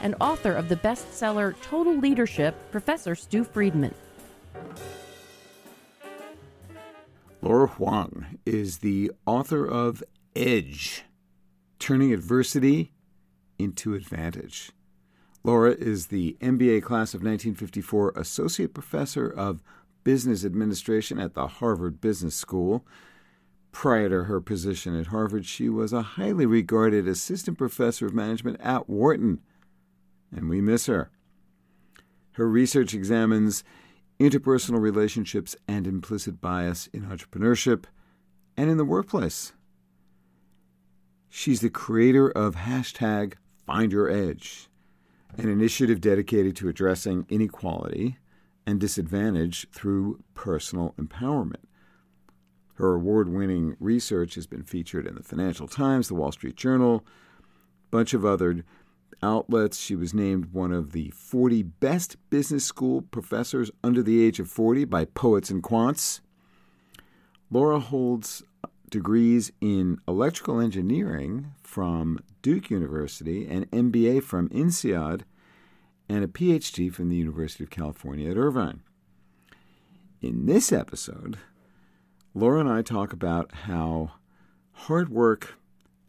and author of the bestseller Total Leadership, Professor Stu Friedman. Laura Huang is the author of Edge Turning Adversity into Advantage. Laura is the MBA class of 1954 Associate Professor of Business Administration at the Harvard Business School. Prior to her position at Harvard, she was a highly regarded assistant professor of management at Wharton, and we miss her. Her research examines interpersonal relationships and implicit bias in entrepreneurship and in the workplace. She's the creator of hashtag Find Your Edge, an initiative dedicated to addressing inequality and disadvantage through personal empowerment. Her award winning research has been featured in the Financial Times, the Wall Street Journal, a bunch of other outlets. She was named one of the 40 best business school professors under the age of 40 by Poets and Quants. Laura holds degrees in electrical engineering from Duke University, an MBA from INSEAD, and a PhD from the University of California at Irvine. In this episode, Laura and I talk about how hard work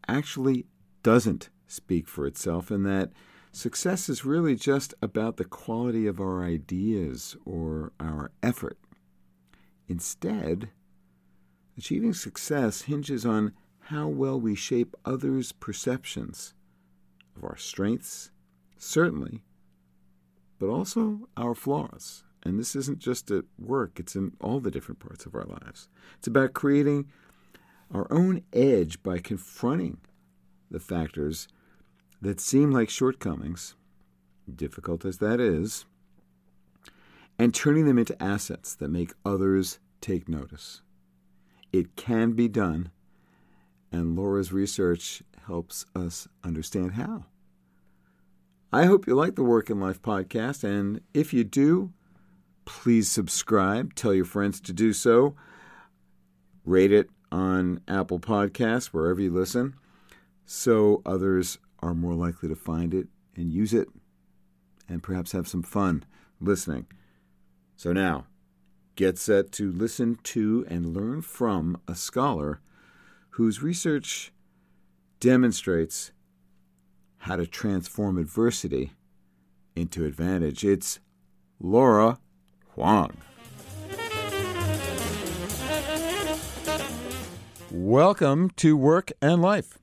actually doesn't speak for itself and that success is really just about the quality of our ideas or our effort. Instead, achieving success hinges on how well we shape others' perceptions of our strengths, certainly, but also our flaws. And this isn't just at work, it's in all the different parts of our lives. It's about creating our own edge by confronting the factors that seem like shortcomings, difficult as that is, and turning them into assets that make others take notice. It can be done, and Laura's research helps us understand how. I hope you like the Work and Life podcast, and if you do, please subscribe. Tell your friends to do so. Rate it on Apple Podcasts, wherever you listen, so others are more likely to find it and use it and perhaps have some fun listening. So now, get set to listen to and learn from a scholar whose research demonstrates how to transform adversity into advantage. It's Laura Huang. Welcome to Work and Life.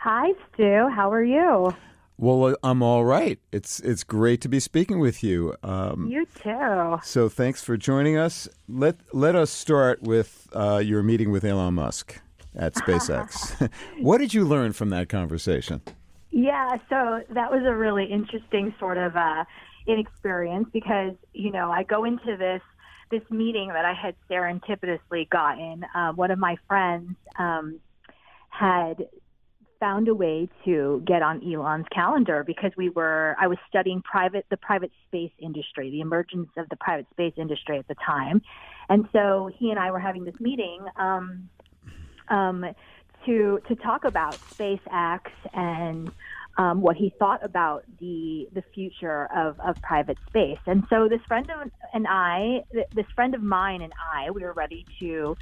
Hi, Stu. How are you? Well, uh, I'm all right. It's it's great to be speaking with you. Um, you too. So thanks for joining us. Let let us start with uh, your meeting with Elon Musk at SpaceX. what did you learn from that conversation? Yeah, so that was a really interesting sort of uh, inexperience because you know I go into this this meeting that I had serendipitously gotten. Uh, one of my friends um, had found a way to get on Elon's calendar because we were I was studying private the private space industry, the emergence of the private space industry at the time, and so he and I were having this meeting um, um, to to talk about SpaceX and um, what he thought about the the future of, of private space. And so this friend of, and I, this friend of mine and I, we were ready to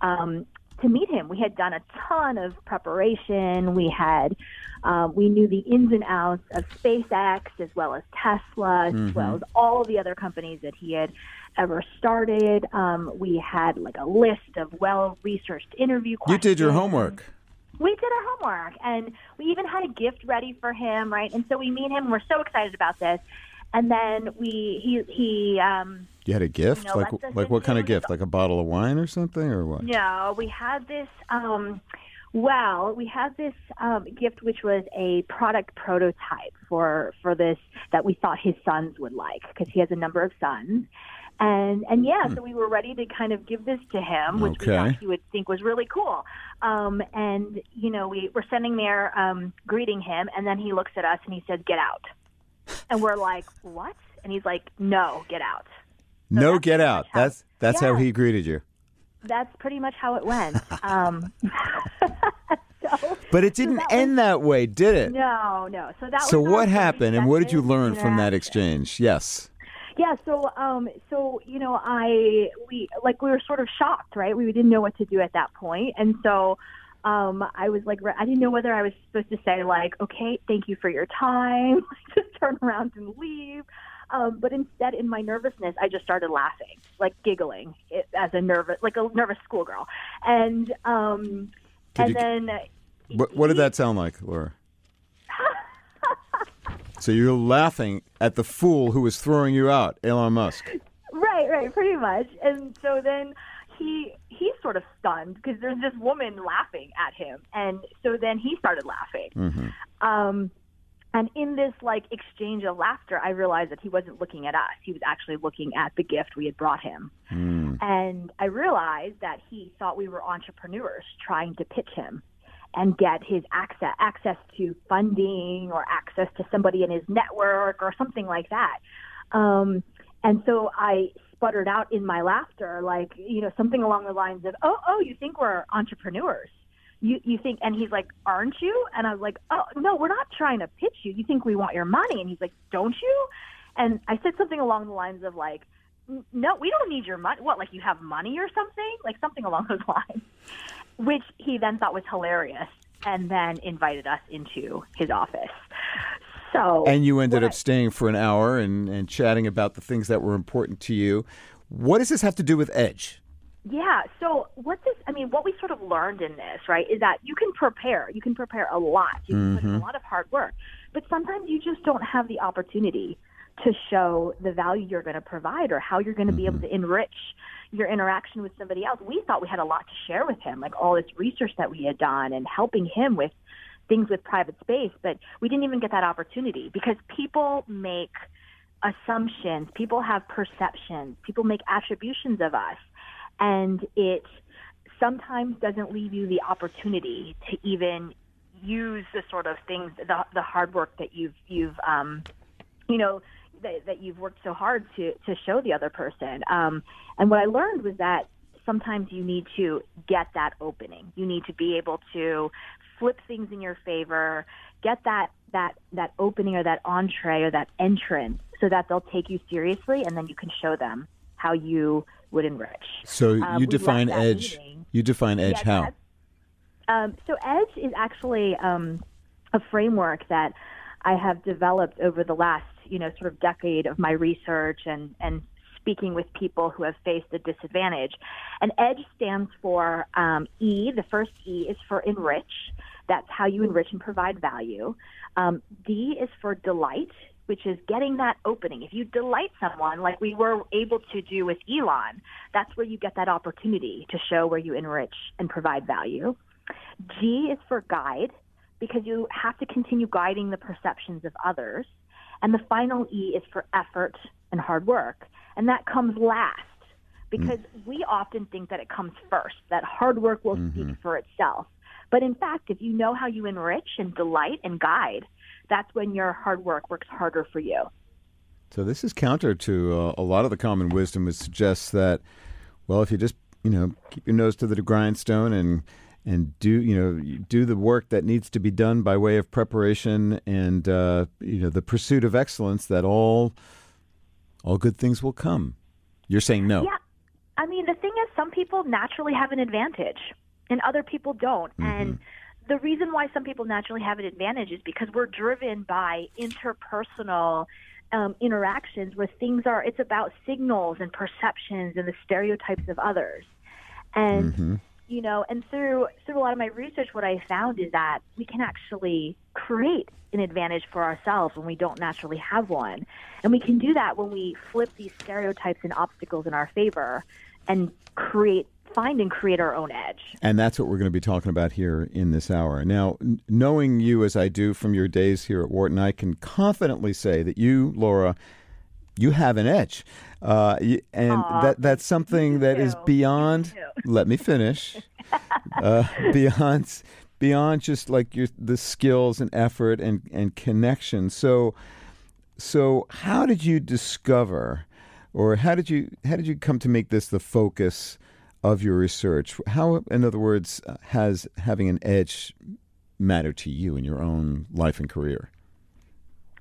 um, to meet him. We had done a ton of preparation. We had um, we knew the ins and outs of SpaceX as well as Tesla, mm-hmm. as well as all the other companies that he had ever started. Um, we had like a list of well researched interview questions. You did your homework. We did our homework, and we even had a gift ready for him, right? And so we meet him. We're so excited about this, and then we he he um you had a gift? You know, like like what kind of gift? Like a bottle of wine or something or what? No, we had this um Well, we had this um, gift, which was a product prototype for for this that we thought his sons would like because he has a number of sons, and and yeah, so we were ready to kind of give this to him, which we thought he would think was really cool. Um, and you know, we were standing there um, greeting him, and then he looks at us and he says, "Get out," and we're like, "What?" And he's like, "No, get out." No, get out. how- That's that's how he greeted you. That's pretty much how it went. um, so, But it didn't that was- end that way, did it? no, no. So that So was what happened, and what did you learn from that exchange? Yes. Yeah, so um so you know, I we like we were sort of shocked, right? We didn't know what to do at that point. And so um I was like I didn't know whether I was supposed to say like, "Okay, thank you for your time." just turn around and leave. Um, but instead, in my nervousness, I just started laughing, like giggling it, as a nervous, like a nervous schoolgirl. And um, and you- then What, what did that sound like, Laura? so you're laughing at the fool who was throwing you out, Elon Musk. Right, right, pretty much. And so then he he's sort of stunned because there's this woman laughing at him, and so then he started laughing. Mm-hmm. Um, and in this like exchange of laughter, I realized that he wasn't looking at us; he was actually looking at the gift we had brought him. Mm. And I realized that he thought we were entrepreneurs trying to pitch him and get his access access to funding or access to somebody in his network or something like that. Um, and so I sputtered out in my laughter, like you know something along the lines of, "Oh, oh, you think we're entrepreneurs?" You, you think, and he's like, aren't you? And I was like, oh, no, we're not trying to pitch you. You think we want your money? And he's like, don't you? And I said something along the lines of like, no, we don't need your money. What, like you have money or something? Like something along those lines, which he then thought was hilarious and then invited us into his office. So, And you ended what up staying for an hour and, and chatting about the things that were important to you. What does this have to do with Edge? Yeah. So what this, I mean, what we sort of learned in this, right, is that you can prepare. You can prepare a lot. You can put in a mm-hmm. lot of hard work, but sometimes you just don't have the opportunity to show the value you're going to provide or how you're going to be able mm-hmm. to enrich your interaction with somebody else. We thought we had a lot to share with him, like all this research that we had done and helping him with things with private space, but we didn't even get that opportunity because people make assumptions, people have perceptions, people make attributions of us, and it sometimes doesn't leave you the opportunity to even use the sort of things, the, the hard work that you've you've um, you know that, that you've worked so hard to to show the other person. Um, and what I learned was that sometimes you need to get that opening. You need to be able to flip things in your favor, get that that that opening or that entree or that entrance, so that they'll take you seriously, and then you can show them how you would enrich. So Um, you define Edge. meeting- You define Edge Yeah, how? Um, so Edge is actually um, a framework that I have developed over the last, you know, sort of decade of my research and, and speaking with people who have faced a disadvantage. And EDGE stands for um, E. The first E is for enrich. That's how you enrich and provide value. Um, D is for delight, which is getting that opening. If you delight someone, like we were able to do with Elon, that's where you get that opportunity to show where you enrich and provide value. G is for guide, because you have to continue guiding the perceptions of others. And the final E is for effort and hard work. And that comes last because mm. we often think that it comes first, that hard work will speak mm-hmm. for itself. But in fact, if you know how you enrich and delight and guide, that's when your hard work works harder for you. So this is counter to uh, a lot of the common wisdom, which suggests that, well, if you just you know keep your nose to the grindstone and and do you know do the work that needs to be done by way of preparation and uh, you know the pursuit of excellence, that all all good things will come. You're saying no. Yeah. I mean, the thing is, some people naturally have an advantage and other people don't. And the reason why some people naturally have an advantage is because we're driven by interpersonal um, interactions where things are, it's about signals and perceptions and the stereotypes of others. And, you know, and through, through a lot of my research, what I found is that we can actually create an advantage for ourselves when we don't naturally have one. And we can do that when we flip these stereotypes and obstacles in our favor and create find and create our own edge. And that's what we're going to be talking about here in this hour. Now, n- knowing you as I do from your days here at Wharton, I can confidently say that you, Laura, you have an edge. Uh, and Aw, that that's something that is too. You beyond let me finish. uh, beyond beyond just like your the skills and effort and, and connection. So so how did you discover or how did you how did you come to make this the focus of your research? How in other words has having an edge mattered to you in your own life and career?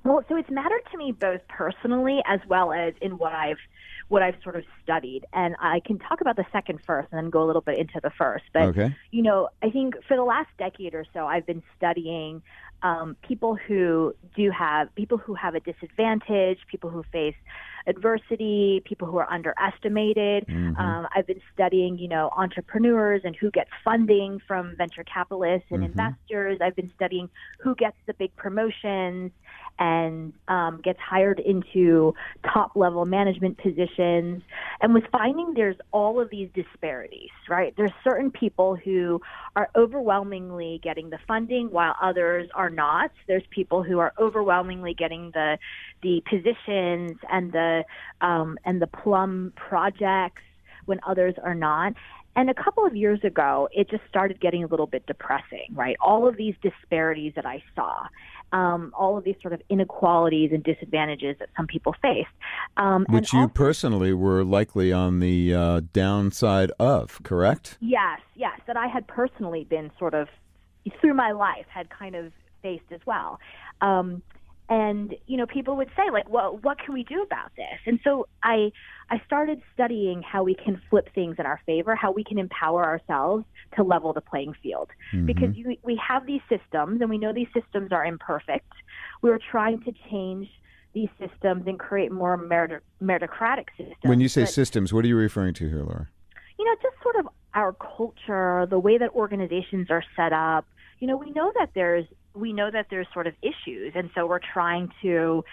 Well, so it's mattered to me both personally as well as in what I've what I've sort of studied. And I can talk about the second first and then go a little bit into the first. But Okay. you know, I think for the last decade or so, I've been studying um, people who do have people who have a disadvantage, people who face adversity, people who are underestimated. Um, I've been studying, you know, entrepreneurs and who gets funding from venture capitalists and investors. I've been studying who gets the big promotions and um, gets hired into top level management positions. And was finding there's all of these disparities right? There's certain people who are overwhelmingly getting the funding while others are not. There's people who are overwhelmingly getting the the positions and the um, and the plum projects when others are not and a couple of years ago, it just started getting a little bit depressing, right? All of these disparities that I saw, um, all of these sort of inequalities and disadvantages that some people faced. Um, Which you also- personally were likely on the uh, downside of, correct? Yes, yes, that I had personally been sort of through my life had kind of faced as well. Um, and you know, people would say like, "Well, what can we do about this?" And so I I started studying how we can flip things in our favor, how we can empower ourselves to level the playing field. Mm-hmm. Because you, we have these systems, and we know these systems are imperfect. We are trying to change these systems and create more merit- meritocratic systems. When you say but- systems, what are you referring to here, Laura? you know, just sort of our culture, the way that organizations are set up. You know, we know that there's we know that there's sort of issues, and so we're trying to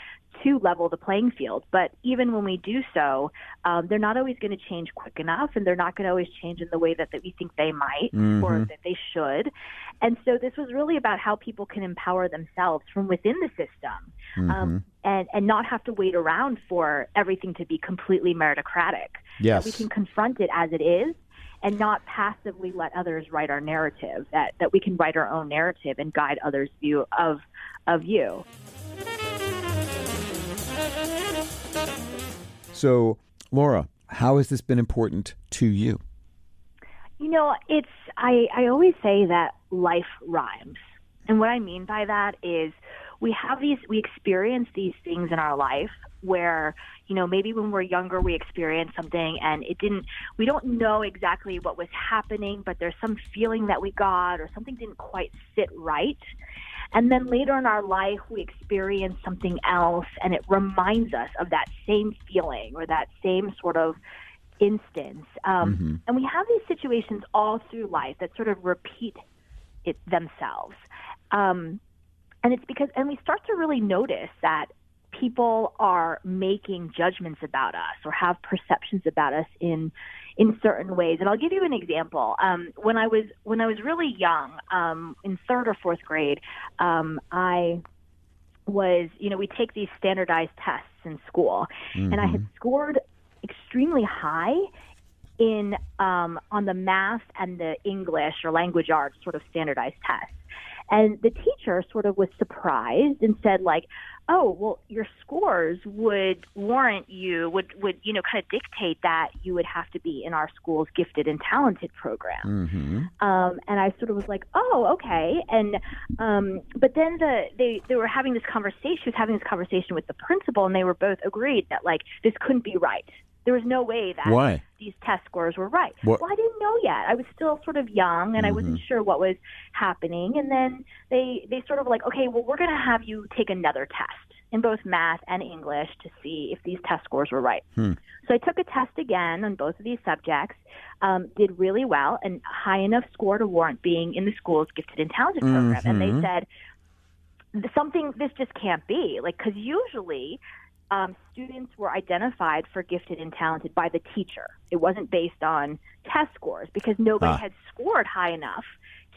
to level the playing field. But even when we do so, um, they're not always going to change quick enough, and they're not going to always change in the way that, that we think they might or that they should. And so this was really about how people can empower themselves from within the system, um, and and not have to wait around for everything to be completely meritocratic Yes. that we can confront it as it is and not passively let others write our narrative that, that we can write our own narrative and guide others view of of you So, Laura, how has this been important to you? you know it's i i always say that life rhymes and what i mean by that is we have these we experience these things in our life where you know maybe when we're younger we experience something and it didn't we don't know exactly what was happening but there's some feeling that we got or something didn't quite sit right. And then later in our life we experience something else and it reminds us of that same feeling or that same sort of instance. Um, and we have these situations all through life that sort of repeat it themselves. Um, and it's because and we start to really notice that people are making judgments about us or have perceptions about us in in certain ways. And i'll give you an example. Um, when i was when i was really young um, in third or fourth grade um, i was you know we take these standardized tests in school. And i had scored extremely high in um, on the math and the English or language arts sort of standardized tests. And the teacher sort of was surprised and said, like, oh, well, your scores would warrant you, would, would you know, kind of dictate that you would have to be in our school's gifted and talented program. Mm-hmm. Um, and I sort of was like, oh, okay. And um, but then the they they were having this conversation. She was having this conversation with the principal, and they were both agreed that like this couldn't be right. There was no way that Why? these test scores were right. What- Well, I didn't know yet. I was still sort of young, and I wasn't mm-hmm. sure what was happening. And then they they sort of like, okay, well, we're going to have you take another test in both math and English to see if these test scores were right. Hmm. So I took a test again on both of these subjects, um, did really well, and high enough score to warrant being in the school's gifted and talented program. And they mm-hmm. said something this just can't be like because usually um, students were identified for gifted and talented by the teacher. It wasn't based on test scores because nobody Ah. had scored high enough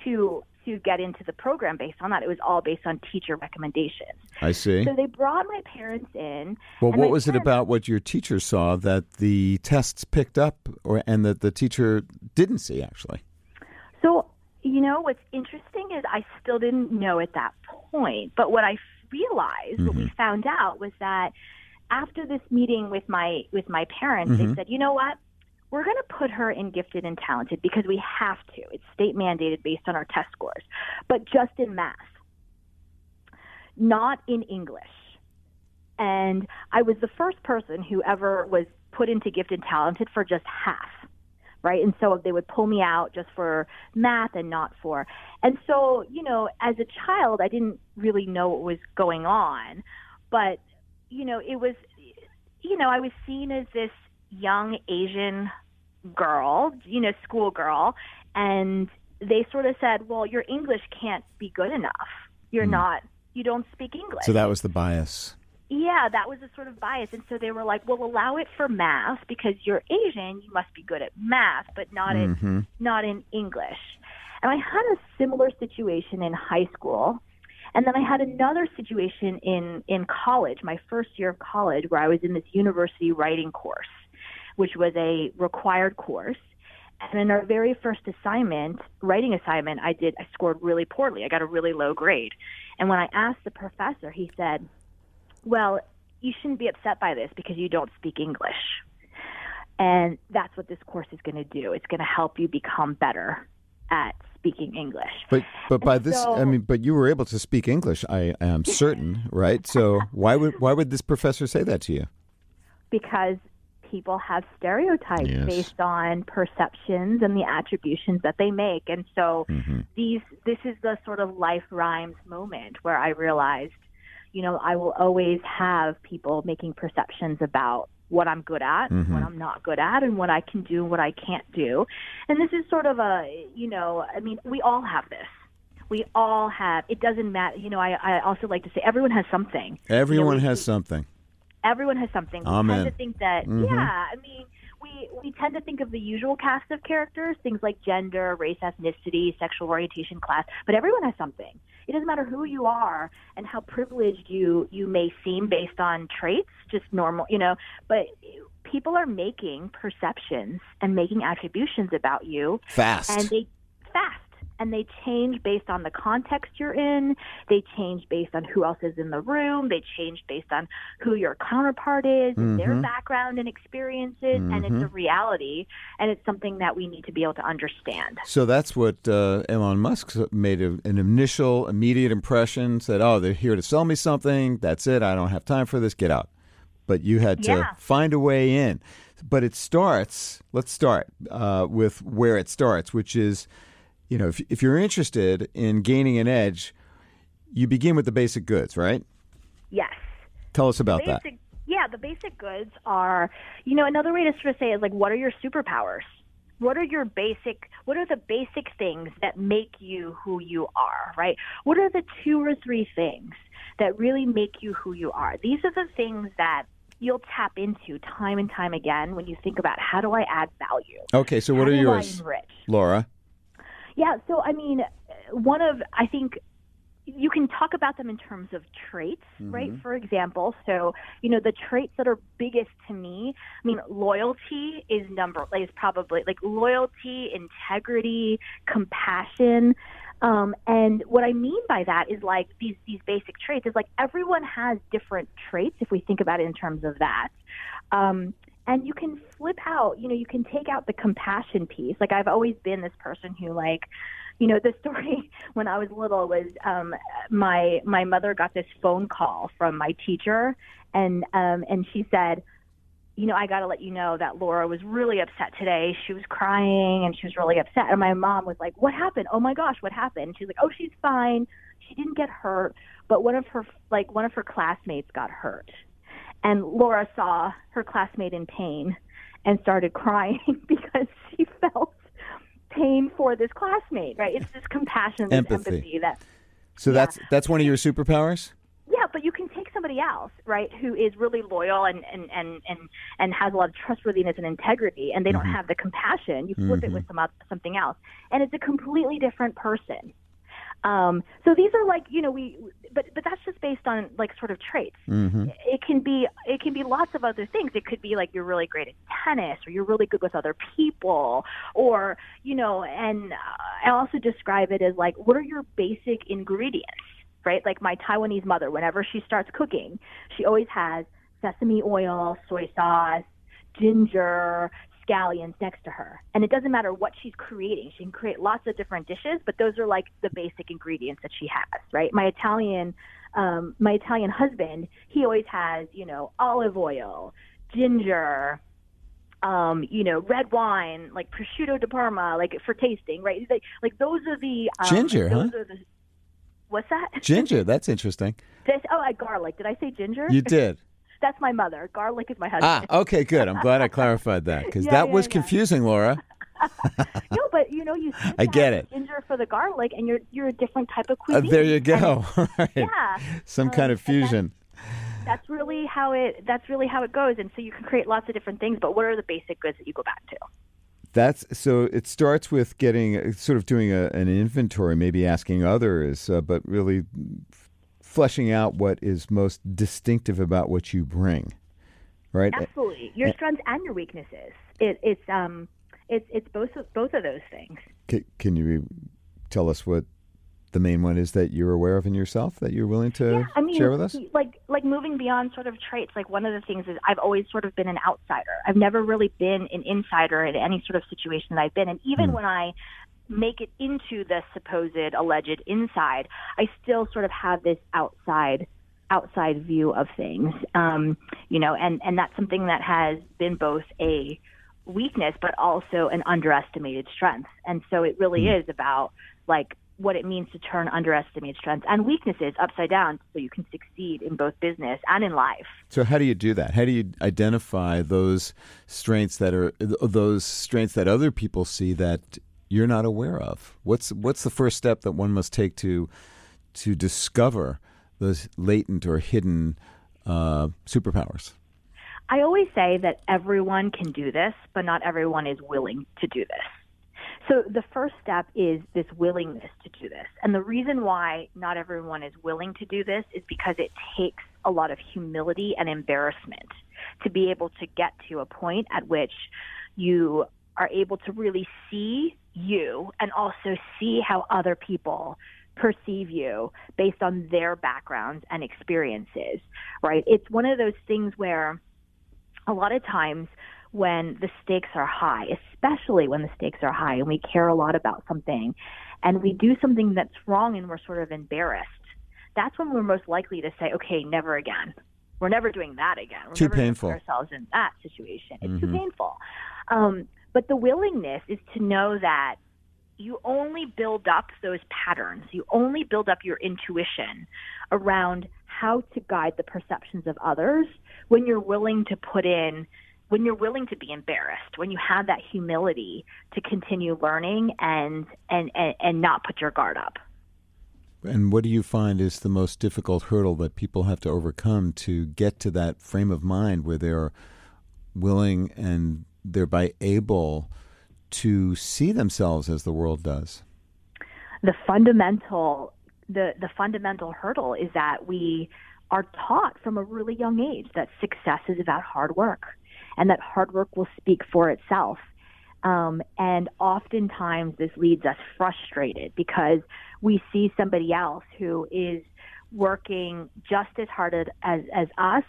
to to get into the program based on that. It was all based on teacher recommendations. I see. So they brought my parents in. Well, what was it about what your teacher saw that the tests picked up, or and that the teacher didn't see actually? So, you know, what's interesting is I still didn't know at that point. But what I realized, what we found out, was that after this meeting with my with my parents, they mm-hmm. said, you know what? We're going to put her in gifted and talented because we have to. It's state mandated based on our test scores, but just in math, not in English. And I was the first person who ever was put into gifted and talented for just half right? And so they would pull me out just for math and not for. And so, you know, as a child, I didn't really know what was going on, but you know, it was, you know, I was seen as this young Asian girl, you know, school girl, and they sort of said, "Well, your English can't be good enough. You're hmm. not. You don't speak English." So that was the bias. Yeah, that was a sort of bias. And so they were like, well, allow it for math because you're Asian, you must be good at math, but not in mm-hmm. not in English. And I had a similar situation in high school. And then I had another situation in in college, my first year of college, where I was in this university writing course, which was a required course. And in our very first assignment, writing assignment, I did I scored really poorly. I got a really low grade. And when I asked the professor, he said, well, you shouldn't be upset by this because you don't speak English. And that's what this course is going to do. It's going to help you become better at speaking English. But but by this, so- I mean, but you were able to speak English. I am certain, right? So why would why would this professor say that to you? because people have stereotypes Yes. based on perceptions and the attributions that they make and so Mm-hmm. these this is the sort of life rhymes moment where i realized you know i will always have people making perceptions about what i'm good at Mm-hmm. what i'm not good at and what i can do and what i can't do and this is sort of a you know i mean we all have this we all have it doesn't matter you know i, I also like to say everyone has something You know, Everyone we- has something. everyone has something. We Amen. tend to think that, yeah, I mean, we, we tend to think of the usual cast of characters, things like gender, race, ethnicity, sexual orientation, class, but everyone has something. It doesn't matter who you are and how privileged you, you may seem based on traits, just normal, you know, but people are making perceptions and making attributions about you Fast. and they fast and they change based on the context you're in they change based on who else is in the room they change based on who your counterpart is and their background and experiences and it's a reality and it's something that we need to be able to understand So that's what uh, Elon Musk made a, an initial, immediate impression. Said, "Oh, they're here to sell me something. That's it. I don't have time for this. Get out." But you had to Yeah. find a way in. But it starts. Let's start uh, with where it starts, which is, you know, if if you're interested in gaining an edge, you begin with the basic goods, right? yes. Tell us about that. yeah the basic goods are you know another way to sort of say is like what are your superpowers? What are your basic what are the basic things that make you who you are right? What are the two or three things that really make you who you are? These are the things that you'll tap into time and time again when you think about how do i add value? Okay, so what how are yours, Laura? Yeah, so I mean, one of I think you can talk about them in terms of traits, right? For example, so you know the traits that are biggest to me. I mean, loyalty is number is probably like loyalty, integrity, compassion. Um, and what I mean by that is like these these basic traits is like everyone has different traits if we think about it in terms of that. Um, and you can flip out, you know, you can take out the compassion piece. Like I've always been this person who like, you know, the story when I was little was um my my mother got this phone call from my teacher and um and she said, you know, I got to let you know that Laura was really upset today. She was crying and she was really upset. And my mom was like, "What happened? Oh my gosh, what happened?" She's like, "Oh, she's fine. She didn't get hurt, but one of her like one of her classmates got hurt." And Laura saw her classmate in pain and started crying because she felt pain for this classmate, right? It's this compassion, this Empathy. empathy that So that's that's one of your superpowers. yeah, but you can take somebody else, right, who is really loyal and and and and, and has a lot of trustworthiness and integrity, and they don't mm-hmm. have the compassion. You flip it with mm-hmm. some something else, and it's a completely different person. Um, so these are like you know we, but but that's just based on like sort of traits. Mm-hmm. It can be it can be lots of other things. It could be like you're really great at tennis, or you're really good with other people, or you know. And I also describe it as like what are your basic ingredients, right? Like my Taiwanese mother, whenever she starts cooking, she always has sesame oil, soy sauce, ginger, scallions next to her. And it doesn't matter what she's creating. She can create lots of different dishes, but those are like the basic ingredients that she has, right? My Italian um my Italian husband, he always has, you know, olive oil, ginger, um, you know, red wine, like prosciutto di Parma, like for tasting, right? Like, like those are the um, Ginger, those huh? Are the, what's that? Ginger, that's interesting. Did I say- oh, I garlic. Did I say ginger? You did. That's my mother. Garlic is my husband. Ah, okay, good. I'm glad I clarified that because Yeah, that yeah, was yeah. confusing, Laura. no, but you know, you I get it. Ginger for the garlic, and you're you're a different type of Uh, cuisine. there you go. Right. yeah, Some um, kind of and that's- fusion. that's really how it. That's really how it goes. And so you can create lots of different things. But what are the basic goods that you go back to? That's so. It starts with getting sort of doing a, an inventory, maybe asking others, uh, but really fleshing out what is most distinctive about what you bring, right? Absolutely, your strengths and your weaknesses. It, it's um, it's it's both of, both of those things. C- can you tell us what the main one is that you're aware of in yourself that you're willing to Yeah, I mean, share with us? like like moving beyond sort of traits. Like one of the things is I've always sort of been an outsider. I've never really been an insider in any sort of situation that I've been. And even when I make it into the supposed alleged inside, I still sort of have this outside outside view of things. Um, you know, and and that's something that has been both a weakness but also an underestimated strength. And so it really is about like what it means to turn underestimated strengths and weaknesses upside down so you can succeed in both business and in life. So how do you do that? How do you identify those strengths that are those strengths that other people see that you're not aware of? What's what's the first step that one must take to to discover those latent or hidden uh, superpowers? I always say that everyone can do this, but not everyone is willing to do this. So the first step is this willingness to do this. And the reason why not everyone is willing to do this is because it takes a lot of humility and embarrassment to be able to get to a point at which you are able to really see you and also see how other people perceive you based on their backgrounds and experiences, right? It's one of those things where a lot of times when the stakes are high, especially when the stakes are high and we care a lot about something and we do something that's wrong and we're sort of embarrassed, that's when we're most likely to say, okay, never again. We're never doing that again. We're Too never painful. Ourselves in that situation. It's too Mhm. painful. Um, but the willingness is to know that you only build up those patterns. You only build up your intuition around how to guide the perceptions of others when you're willing to put in, when you're willing to be embarrassed, when you have that humility to continue learning and and and, and not put your guard up. And what do you find is the most difficult hurdle that people have to overcome to get to that frame of mind where they're willing and thereby able to see themselves as the world does? the fundamental the the fundamental hurdle is that we are taught from a really young age that success is about hard work and that hard work will speak for itself um, and oftentimes this leads us frustrated because we see somebody else who is working just as hard as as, us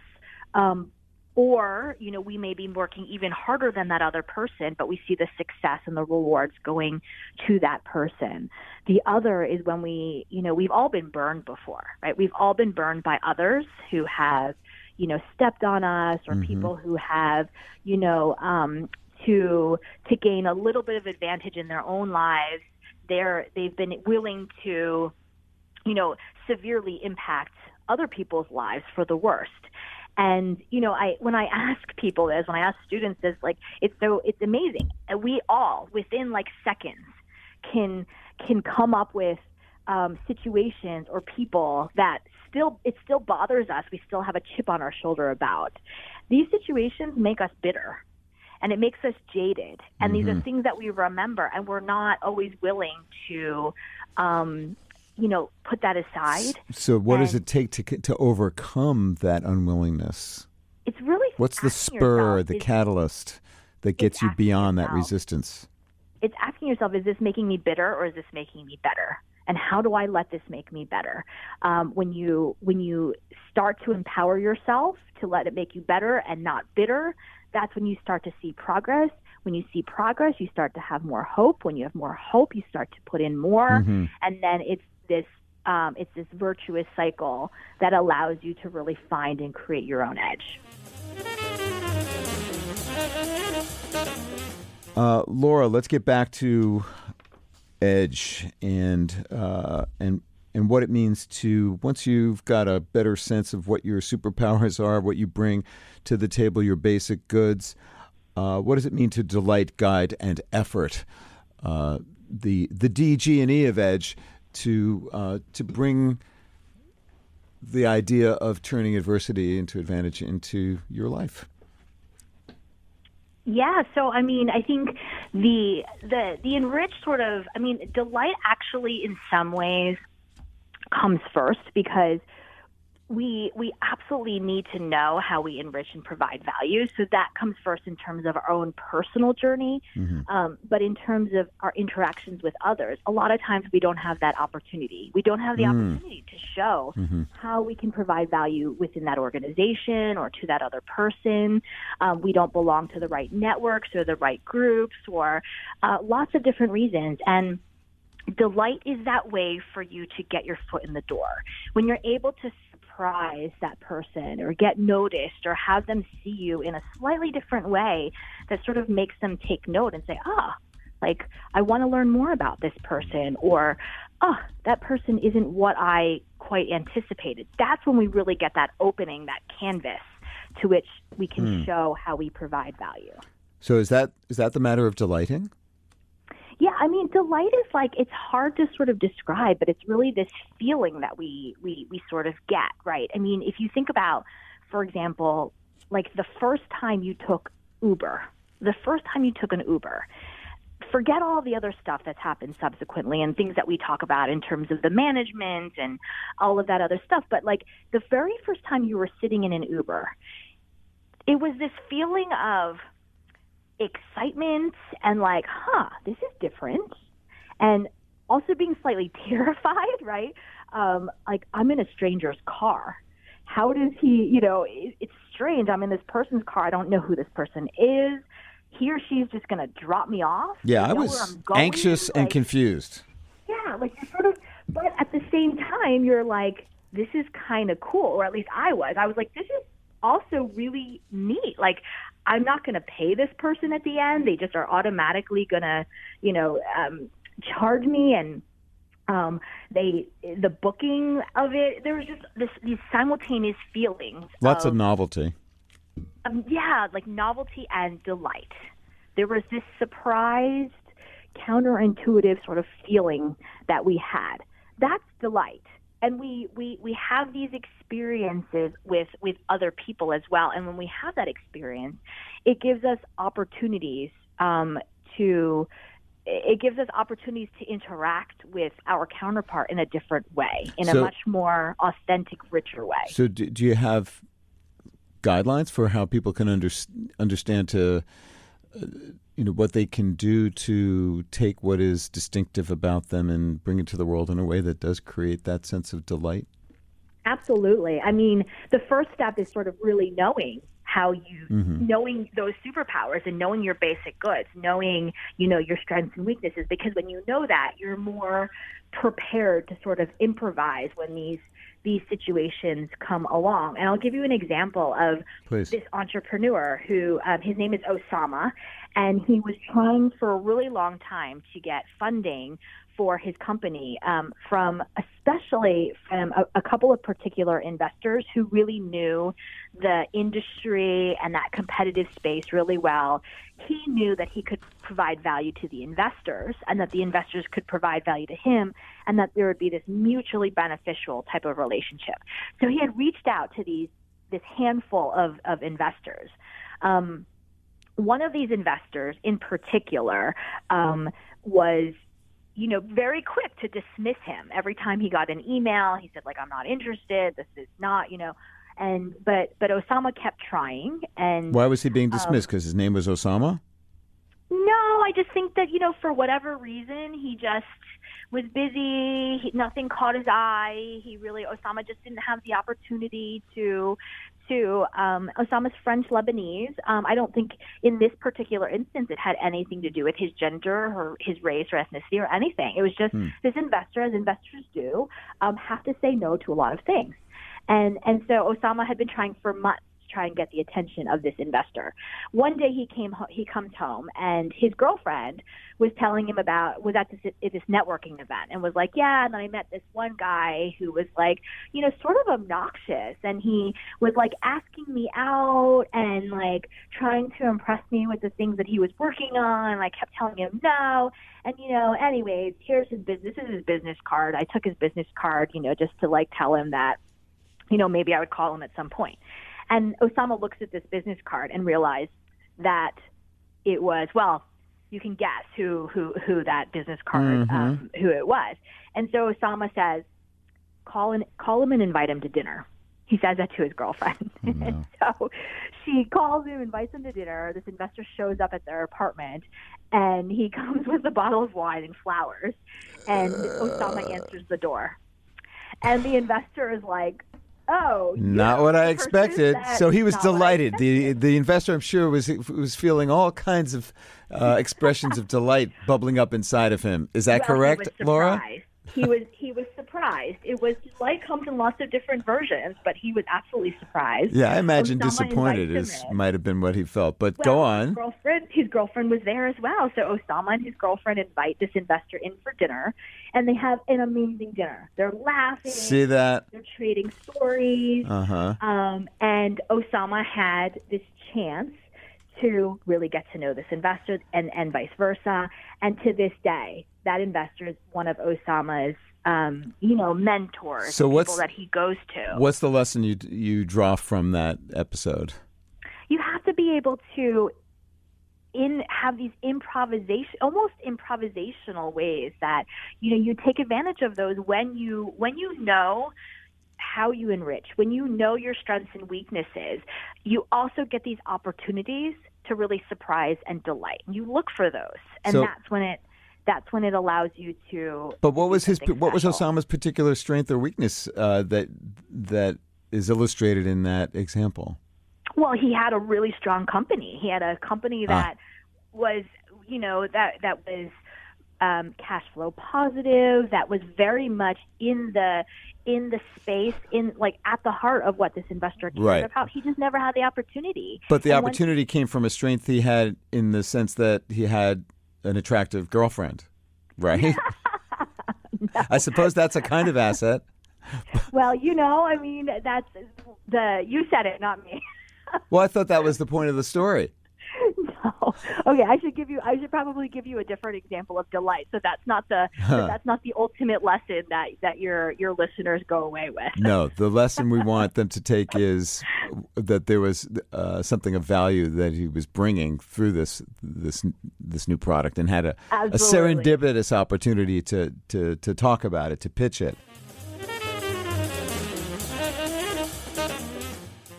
um, or you know we may be working even harder than that other person but we see the success and the rewards going to that person. The other is when we you know we've all been burned before right? We've all been burned by others who have you know stepped on us or people who have you know um to to gain a little bit of advantage in their own lives. They're they've been willing to you know severely impact other people's lives for the worst and you know, I when I ask people this, when I ask students this, like it's so it's amazing. We all within like seconds can can come up with um, situations or people that still it still bothers us. We still have a chip on our shoulder about. These situations make us bitter and it makes us jaded. And mm-hmm. these are mm-hmm. things that we remember, and we're not always willing to, um, you know, put that aside. So, what and does it take to to overcome that unwillingness? It's really what's the spur, the catalyst that gets you beyond yourself, that resistance? It's asking yourself: Is this making me bitter, or is this making me better? and how do I let this make me better? Um, when you when you start to empower yourself to let it make you better and not bitter, that's when you start to see progress. When you see progress, you start to have more hope. When you have more hope, you start to put in more, mm-hmm. and then it's this um, it's this virtuous cycle that allows you to really find and create your own edge. Uh, Laura, let's get back to edge and uh, and and what it means to once you've got a better sense of what your superpowers are, what you bring to the table, your basic goods. Uh, what does it mean to delight, guide, and effort? Uh, the the D, G, and E of Edge to uh, to bring the idea of turning adversity into advantage into your life. Yeah, so I mean, I think the the the enriched sort of, I mean, delight actually in some ways comes first because we we absolutely need to know how we enrich and provide value. So that comes first in terms of our own personal journey, mm-hmm. um, but in terms of our interactions with others, a lot of times we don't have that opportunity. We don't have the mm. opportunity to show mm-hmm. how we can provide value within that organization or to that other person. Um, we don't belong to the right networks or the right groups or uh, lots of different reasons and delight is that way for you to get your foot in the door. When you're able to surprise that person or get noticed or have them see you in a slightly different way that sort of makes them take note and say, ah, like, I want to learn more about this person or, ah, oh, that person isn't what I quite anticipated. That's when we really get that opening, that canvas to which we can mm. show how we provide value. So is that is that the matter of delighting? I mean, delight is like it's hard to sort of describe, but it's really this feeling that we we we sort of get, right? I mean, if you think about, for example, like the first time you took Uber, the first time you took an Uber, forget all the other stuff that's happened subsequently and things that we talk about in terms of the management and all of that other stuff, but like the very first time you were sitting in an Uber, it was this feeling of excitement and like, huh, this is different. And also being slightly terrified, right? Um, like, I'm in a stranger's car. How does he, you know, it, it's strange. I'm in this person's car. I don't know who this person is. He or she's just going to drop me off. Yeah, I was anxious like, and confused. Yeah, like you sort of, but at the same time, you're like, this is kind of cool, or at least I was. I was like, this is also really neat. Like I'm not going to pay this person at the end. They just are automatically going to, you know, um, charge me and um, they the booking of it. There was just this these simultaneous feelings. Lots of, of novelty. Um, yeah, like novelty and delight. There was this surprised, counterintuitive sort of feeling that we had. That's delight and we, we, we have these experiences with, with other people as well. And when we have that experience, it gives us opportunities um, to it gives us opportunities to interact with our counterpart in a different way, in so, a much more authentic, richer way. So, do, do you have guidelines for how people can under, understand to you know what they can do to take what is distinctive about them and bring it to the world in a way that does create that sense of delight absolutely i mean the first step is sort of really knowing how you mm-hmm. knowing those superpowers and knowing your basic goods knowing you know your strengths and weaknesses because when you know that you're more prepared to sort of improvise when these these situations come along. And I'll give you an example of Please. this entrepreneur who um, his name is Osama, and he was trying for a really long time to get funding for his company um, from especially from a, a, couple of particular investors who really knew the industry and that competitive space really well. He knew that he could provide value to the investors and that the investors could provide value to him and that there would be this mutually beneficial type of relationship. So he had reached out to these this handful of, of investors. Um, one of these investors in particular um, was you know, very quick to dismiss him. Every time he got an email, he said like, "I'm not interested. This is not," you know. And but but Osama kept trying. And why was he being dismissed? Because um, his name was Osama. No, I just think that you know, for whatever reason, he just was busy. He, nothing caught his eye. He really Osama just didn't have the opportunity to to um, Osama's French Lebanese. Um, I don't think in this particular instance it had anything to do with his gender or his race or ethnicity or anything. It was just hmm. this investor, as investors do, um, have to say no to a lot of things. And and so Osama had been trying for months try and get the attention of this investor. One day he came he comes home and his girlfriend was telling him about was at this this networking event and was like, yeah, and then I met this one guy who was like, you know, sort of obnoxious and he was like asking me out and like trying to impress me with the things that he was working on and I kept telling him no. And you know, anyways, here's his business this is his business card. I took his business card, you know, just to like tell him that you know, maybe I would call him at some point. And Osama looks at this business card and realizes that it was well, you can guess who who who that business card mm-hmm. um, who it was. And so Osama says, call and call him and invite him to dinner. He says that to his girlfriend. Oh, no. and so she calls him, invites him to dinner. This investor shows up at their apartment, and he comes with a bottle of wine and flowers. And Osama answers the door. And the investor is like, Oh, not what I expected. So he was delighted. The the investor, I'm sure, was was feeling all kinds of uh, expressions of delight bubbling up inside of him. Is that well, correct, Laura? He was he was surprised. It was light comes in lots of different versions, but he was absolutely surprised. Yeah, I imagine disappointed is might have been what he felt. But well, go on. His girlfriend, his girlfriend was there as well. So Osama and his girlfriend invite this investor in for dinner, and they have an amazing dinner. They're laughing. See that? They're trading stories. Uh huh. Um, and Osama had this chance to really get to know this investor and, and vice versa. And to this day, that investor is one of Osama's um, you know, mentors, so what's, that he goes to. What's the lesson you you draw from that episode? You have to be able to in have these improvisation almost improvisational ways that you know you take advantage of those when you when you know how you enrich when you know your strengths and weaknesses you also get these opportunities to really surprise and delight you look for those and so, that's when it that's when it allows you to. But what was his? What was Osama's particular strength or weakness uh, that that is illustrated in that example? Well, he had a really strong company. He had a company ah. that ah. was, you know, that that was um, cash flow positive. That was very much in the in the space, in like at the heart of what this investor cared right. about. He just never had the opportunity. But the and opportunity when, came from a strength he had in the sense that he had an attractive girlfriend, right? no. I suppose that's a kind of asset. well, you know, I mean, that's the you said it, not me. well, I thought that was the point of the story. Okay, I should give you. I should probably give you a different example of delight. So that's not the. Huh. that's not the ultimate lesson that that your your listeners go away with. no, the lesson we want them to take is that there was uh, something of value that he was bringing through this this this new product, and had a, a serendipitous opportunity to to to talk about it, to pitch it.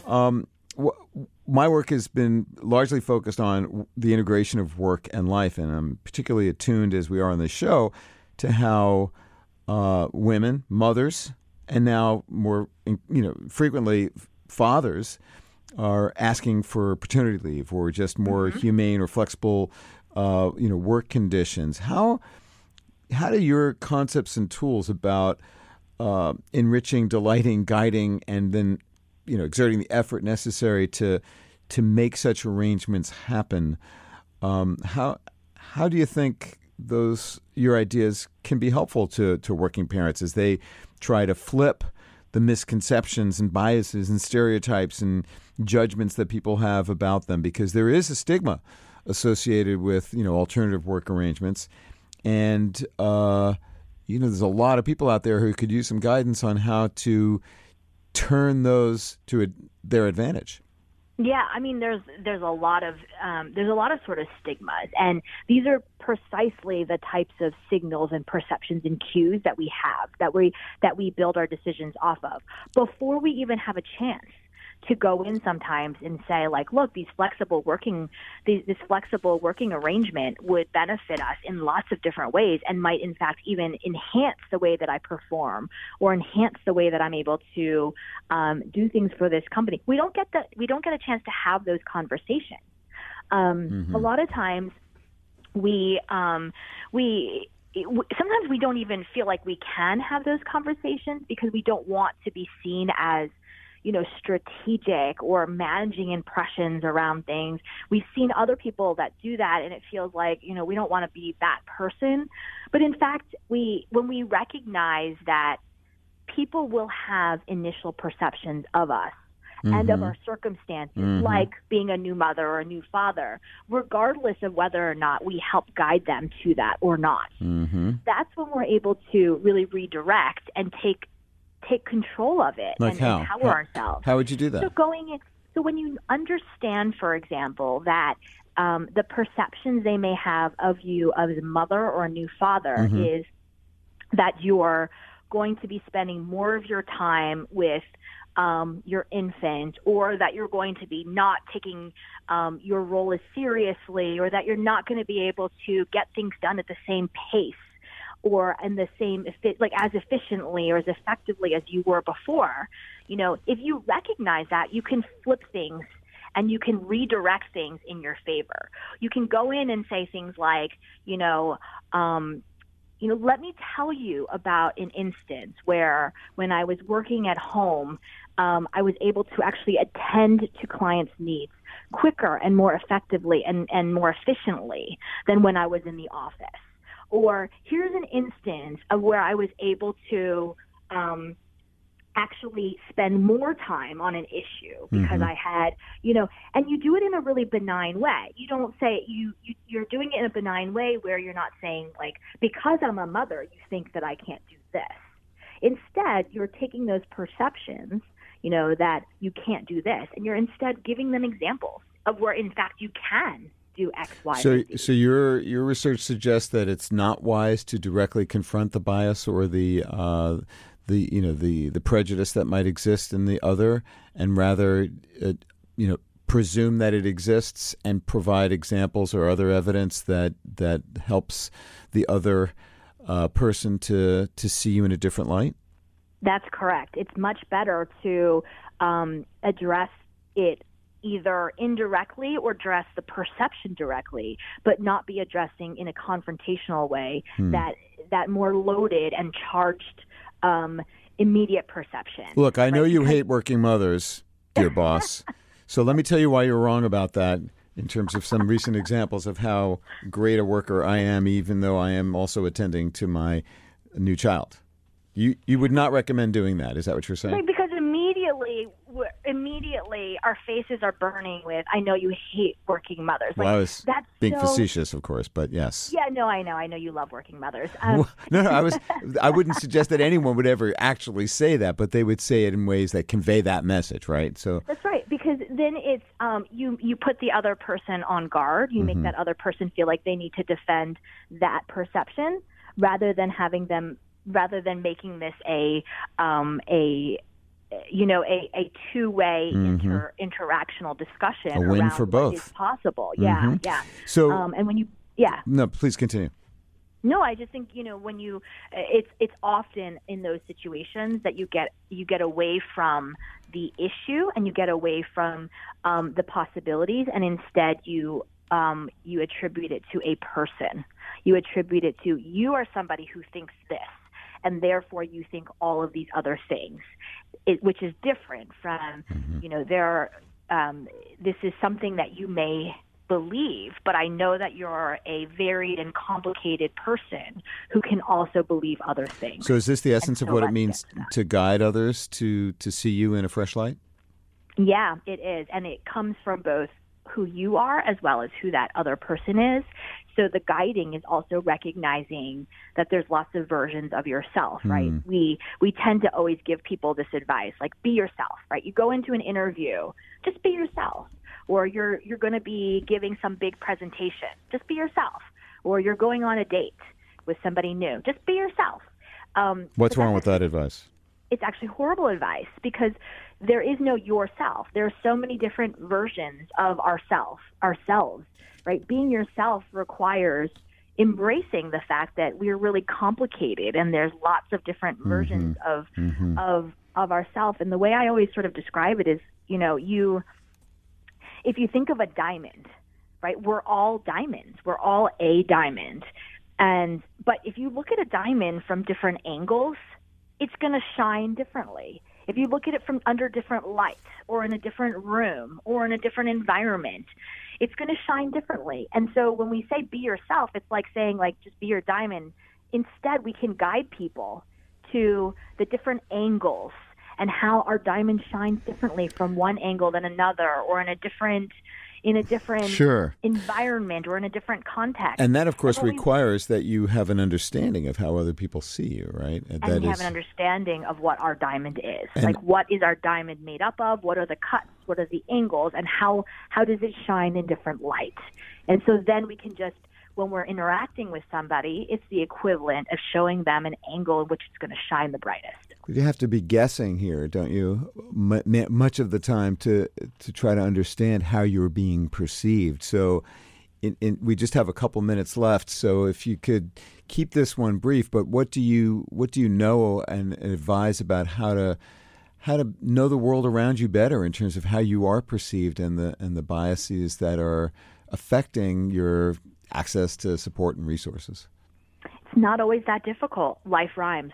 Um, my work has been largely focused on the integration of work and life, and I'm particularly attuned, as we are on this show, to how uh, women, mothers, and now more, you know, frequently fathers are asking for paternity leave or just more mm-hmm. humane or flexible, uh, you know, work conditions. How how do your concepts and tools about uh, enriching, delighting, guiding, and then you know exerting the effort necessary to to make such arrangements happen. Um, how how do you think those your ideas can be helpful to to working parents as they try to flip the misconceptions and biases and stereotypes and judgments that people have about them because there is a stigma associated with you know alternative work arrangements and uh, you know there's a lot of people out there who could use some guidance on how to turn those to a, their advantage. Yeah, I mean, there's there's a lot of um, there's a lot of sort of stigmas, and these are precisely the types of signals and perceptions and cues that we have that we that we build our decisions off of. Before we even have a chance to go in sometimes and say like look these flexible working these, this flexible working arrangement would benefit us in lots of different ways and might in fact even enhance the way that i perform or enhance the way that i'm able to um, do things for this company we don't get the we don't get a chance to have those conversations um, mm-hmm. a lot of times we um, we sometimes we don't even feel like we can have those conversations because we don't want to be seen as you know, strategic or managing impressions around things. We've seen other people that do that and it feels like, you know, we don't want to be that person. But in fact, we when we recognize that people will have initial perceptions of us mm-hmm. and of mm-hmm. our circumstances, mm-hmm. like being a new mother or a new father, regardless of whether or not we help guide them to that or not. Mm-hmm. That's when we're able to really redirect and take take control of it like and how? empower how, ourselves. How would you do that? So going in, so when you understand, for example, that um, the perceptions they may have of you as a mother or a new father mm-hmm. is that you're going to be spending more of your time with um, your infant, or that you're going to be not taking um, your role as seriously, or that you're not going to be able to get things done at the same pace or in the same like as efficiently or as effectively as you were before you know if you recognize that you can flip things and you can redirect things in your favor. You can go in and say things like you know um you know let me tell you about an instance where when i was working at home um, i was able to actually attend to clients needs quicker and more effectively and, and more efficiently than when i was in the office or here's an instance of where I was able to um, actually spend more time on an issue because mm-hmm. I had, you know, and you do it in a really benign way. You don't say you, you you're doing it in a benign way where you're not saying like because I'm a mother, you think that I can't do this. Instead, you're taking those perceptions, you know, that you can't do this, and you're instead giving them examples of where in fact you can do X, Y, so, so your your research suggests that it's not wise to directly confront the bias or the uh, the you know the the prejudice that might exist in the other, and rather uh, you know presume that it exists and provide examples or other evidence that that helps the other uh, person to to see you in a different light. That's correct. It's much better to um, address it either indirectly or address the perception directly, but not be addressing in a confrontational way hmm. that that more loaded and charged um, immediate perception. Look, I know you because- hate working mothers, dear boss. So let me tell you why you're wrong about that in terms of some recent examples of how great a worker I am, even though I am also attending to my new child. You you would not recommend doing that. Is that what you're saying? Because immediately immediately our faces are burning with I know you hate working mothers. Like, well, I was that's being so, facetious, of course, but yes. Yeah, no, I know, I know you love working mothers. Um, no, no, I was I wouldn't suggest that anyone would ever actually say that, but they would say it in ways that convey that message, right? So That's right, because then it's um, you you put the other person on guard. You mm-hmm. make that other person feel like they need to defend that perception rather than having them rather than making this a um, a you know a, a two way mm-hmm. inter, interactional discussion a win for both. possible. Yeah mm-hmm. yeah. So um, and when you yeah. No please continue. No i just think you know when you it's it's often in those situations that you get you get away from the issue and you get away from um, the possibilities and instead you um, you attribute it to a person. You attribute it to you are somebody who thinks this and therefore you think all of these other things, it, which is different from, mm-hmm. you know, there. Are, um, this is something that you may believe, but I know that you're a varied and complicated person who can also believe other things. So, is this the essence so of what it means to to guide others to to see you in a fresh light? Yeah, it is. And it comes from both who you are as well as who that other person is. So the guiding is also recognizing that there's lots of versions of yourself, right? We we tend to always give people this advice like be yourself, right? You go into an interview, just be yourself. Or you're you're going to be giving some big presentation, just be yourself. Or you're going on a date with somebody new, just be yourself. Um, What's wrong with that advice? It's actually horrible advice because there is no yourself. There are so many different versions of ourself, ourselves, right? Being yourself requires embracing the fact that we're really complicated and there's lots of different mm-hmm. versions of mm-hmm. of of ourself. And the way I always sort of describe it is, you know, you if you think of a diamond, right? We're all diamonds. We're all a diamond. And but if you look at a diamond from different angles, it's going to shine differently. If you look at it from under different light or in a different room or in a different environment, it's going to shine differently. And so when we say be yourself, it's like saying like just be your diamond. Instead, we can guide people to the different angles and how our diamond shines differently from one angle than another or in a different in a different Sure. environment or in a different context. And that, of course, requires that you have an understanding of how other people see you, right? Uh, and that we have an understanding of what our diamond is. And- like what is our diamond made up of? What are the cuts? What are the angles? And how how does it shine in different light? And so then we can just when we're interacting with somebody, it's the equivalent of showing them an angle in which it's going to shine the brightest. You have to be guessing here, don't you? M- much of the time to to try to understand how you're being perceived. So, in, in, we just have a couple minutes left. So, if you could keep this one brief, but what do you what do you know and advise about how to how to know the world around you better in terms of how you are perceived and the and the biases that are affecting your access to support and resources. It's not always that difficult. Life rhymes.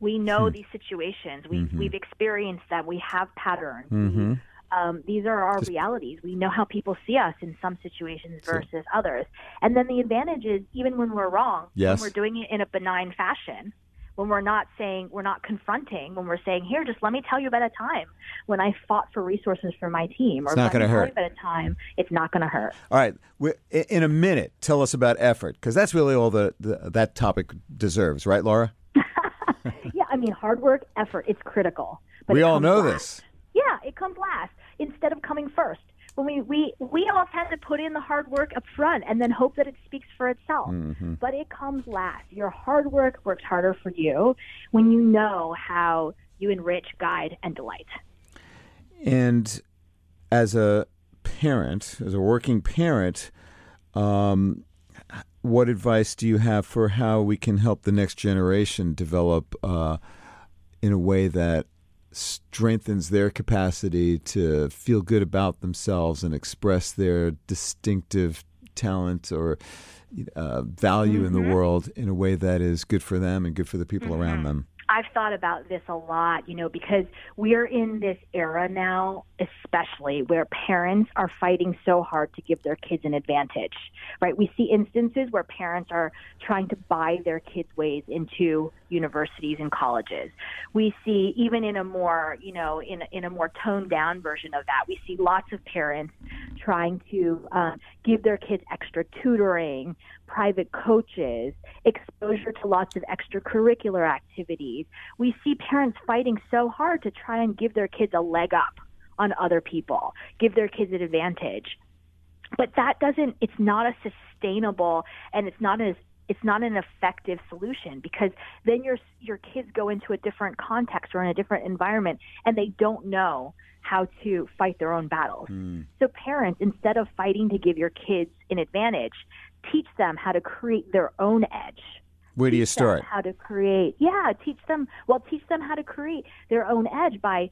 We know hmm. these situations. We, mm-hmm. We've experienced them. We have patterns. We, um, these are our realities. We know how people see us in some situations versus others. And then the advantage is, even when we're wrong, Yes. when we're doing it in a benign fashion, when we're not saying, we're not confronting, when we're saying, here, just let me tell you about a time when I fought for resources for my team, or It's not gonna tell hurt. about a time, it's not going to hurt. All right, in a minute, tell us about effort because that's really all the, the that topic deserves, right, Laura? I mean, hard work, effort, it's critical. But we it all know last. this. Yeah, it comes last instead of coming first. When we, we, we all tend to put in the hard work up front and then hope that it speaks for itself. Mm-hmm. But it comes last. Your hard work works harder for you when you know how you enrich, guide, and delight. And as a parent, as a working parent, um, what advice do you have for how we can help the next generation develop uh, in a way that strengthens their capacity to feel good about themselves and express their distinctive talent or uh, value in the world in a way that is good for them and good for the people around them? I've thought about this a lot, you know, because we're in this era now, especially where parents are fighting so hard to give their kids an advantage, right? We see instances where parents are trying to buy their kids' ways into universities and colleges. We see even in a more, you know, in in a more toned down version of that, we see lots of parents trying to uh, give their kids extra tutoring, private coaches, exposure to lots of extracurricular activities. We see parents fighting so hard to try and give their kids a leg up on other people, give their kids an advantage. But that doesn't, it's not a sustainable and it's not as it's not an effective solution because then your your kids go into a different context or in a different environment and they don't know how to fight their own battles. Hmm. So parents instead of fighting to give your kids an advantage, teach them how to create their own edge. Where do you Teach them start? How to create? Yeah, teach them. Well, teach them how to create their own edge by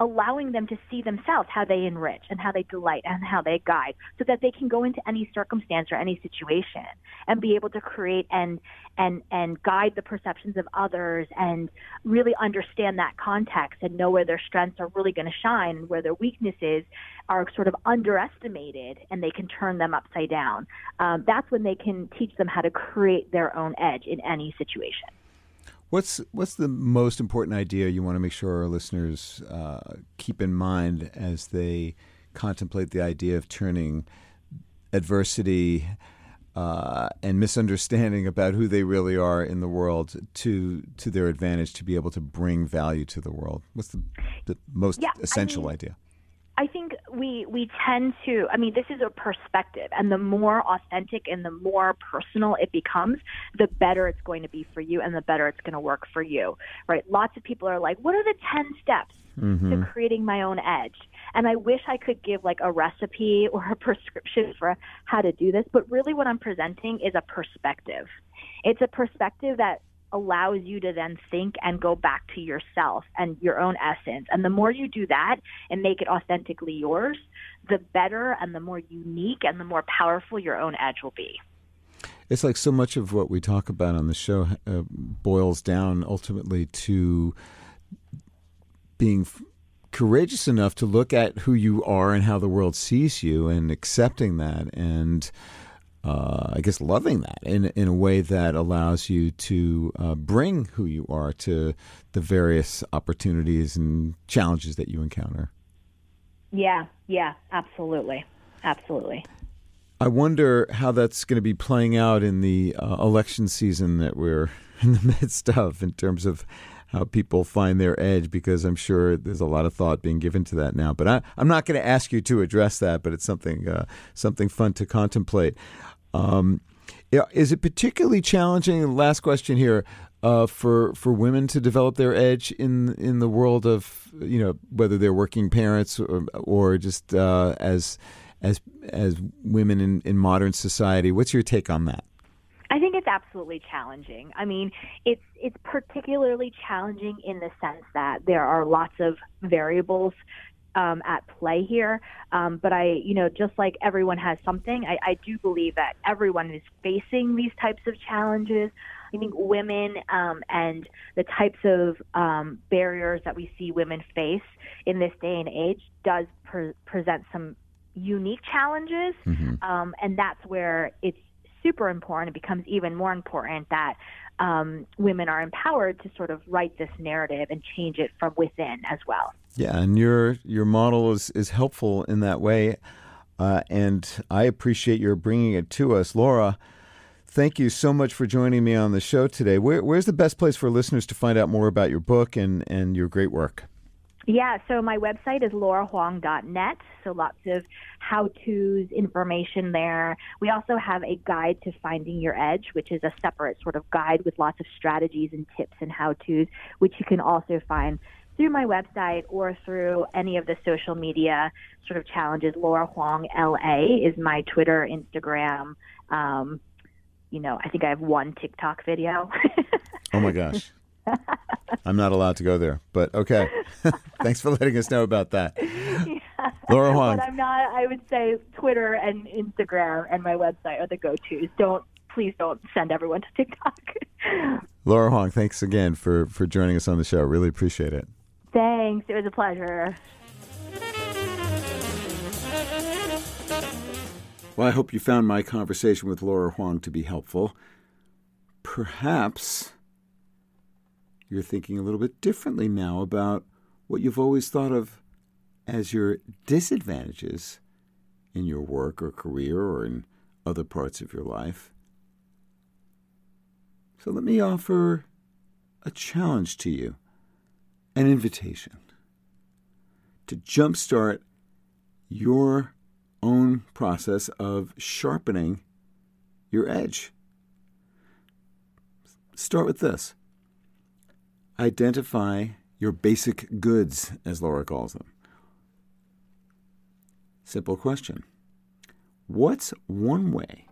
allowing them to see themselves how they enrich and how they delight and how they guide so that they can go into any circumstance or any situation and be able to create and and and guide the perceptions of others and really understand that context and know where their strengths are really going to shine and where their weaknesses are sort of underestimated and they can turn them upside down. Um, that's when they can teach them how to create their own edge in any situation What's what's the most important idea you want to make sure our listeners uh, keep in mind as they contemplate the idea of turning adversity uh, and misunderstanding about who they really are in the world to to their advantage to be able to bring value to the world? What's the, the most yeah, essential I mean, idea? I think we we tend to I mean this is a perspective and the more authentic and the more personal it becomes the better it's going to be for you and the better it's going to work for you right? Lots of people are like what are the 10 steps Mm-hmm. to creating my own edge? And I wish I could give like a recipe or a prescription for how to do this but really what I'm presenting is a perspective. It's a perspective that allows you to then think and go back to yourself and your own essence. And the more you do that and make it authentically yours, the better and the more unique and the more powerful your own edge will be. It's like so much of what we talk about on the show uh, boils down ultimately to being f- courageous enough to look at who you are and how the world sees you and accepting that and uh, I guess loving that in in a way that allows you to uh, bring who you are to the various opportunities and challenges that you encounter. Yeah, yeah, absolutely, absolutely. I wonder how that's going to be playing out in the uh, election season that we're in the midst of, in terms of how people find their edge, because I'm sure there's a lot of thought being given to that now. But I, am not going to ask you to address that, but it's something uh, something fun to contemplate. Um, is it particularly challenging? Last question here. Uh, for for women to develop their edge in in the world of you know whether they're working parents or, or just uh, as as as women in, in modern society. What's your take on that? I think it's absolutely challenging. I mean, it's it's particularly challenging in the sense that there are lots of variables um, at play here. Um, but I, you know, just like everyone has something, I, I do believe that everyone is facing these types of challenges. I think women um, and the types of um, barriers that we see women face in this day and age does pre- present some unique challenges, Mm-hmm. um, and that's where it's super important. It becomes even more important that um, women are empowered to sort of write this narrative and change it from within as well. Yeah, and your your model is is helpful in that way, uh, and I appreciate your bringing it to us, Laura. Thank you so much for joining me on the show today. Where, where's the best place for listeners to find out more about your book and, and your great work? Yeah, so my website is laurahuang.net. So lots of how to's, information there. We also have a guide to finding your edge, which is a separate sort of guide with lots of strategies and tips and how to's, which you can also find through my website or through any of the social media sort of challenges. Laura Huang LA is my Twitter, Instagram. Um, you know, I think I have one TikTok video. Oh my gosh. I'm not allowed to go there, but okay. Thanks for letting us know about that. Laura Huang. But I'm not. I would say Twitter and Instagram and my website are the go-tos. Don't please don't send everyone to TikTok. Laura Huang, thanks again for, for joining us on the show. Really appreciate it. Thanks. It was a pleasure. Well, I hope you found my conversation with Laura Huang to be helpful. Perhaps you're thinking a little bit differently now about what you've always thought of as your disadvantages in your work or career or in other parts of your life. So let me offer a challenge to you, an invitation to jumpstart your own process of sharpening your edge. Start with this identify your basic goods, as Laura calls them. Simple question What's one way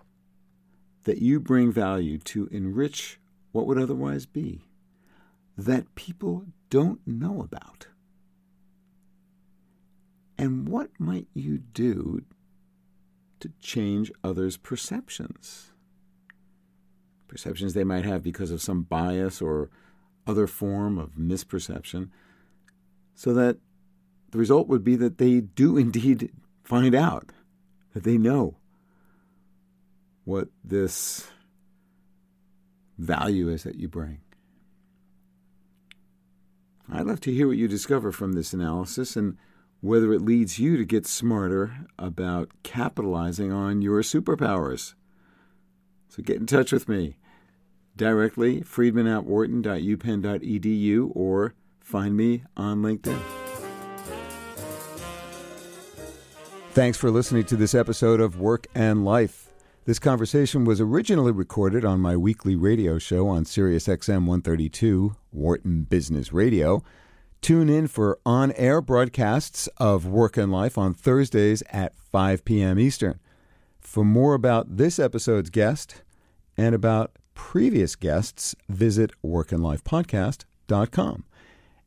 that you bring value to enrich what would otherwise be that people don't know about? And what might you do to change others' perceptions? Perceptions they might have because of some bias or other form of misperception, so that the result would be that they do indeed find out, that they know what this value is that you bring. I'd love to hear what you discover from this analysis and whether it leads you to get smarter about capitalizing on your superpowers. So get in touch with me directly, friedman at wharton.upenn.edu, or find me on LinkedIn. Thanks for listening to this episode of Work and Life. This conversation was originally recorded on my weekly radio show on Sirius XM 132, Wharton Business Radio. Tune in for on air broadcasts of Work and Life on Thursdays at 5 p.m. Eastern. For more about this episode's guest and about previous guests, visit workandlifepodcast.com.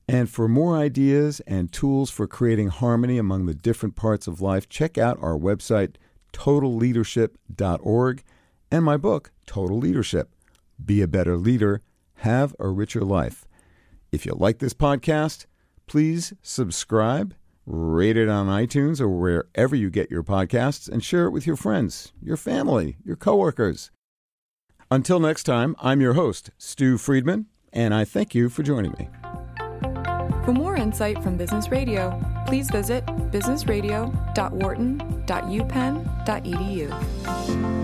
And for more ideas and tools for creating harmony among the different parts of life, check out our website, totalleadership.org, and my book, Total Leadership Be a Better Leader, Have a Richer Life. If you like this podcast, please subscribe, rate it on iTunes or wherever you get your podcasts, and share it with your friends, your family, your coworkers. Until next time, I'm your host, Stew Friedman, and I thank you for joining me. For more insight from Business Radio, please visit businessradio.wharton.upenn.edu.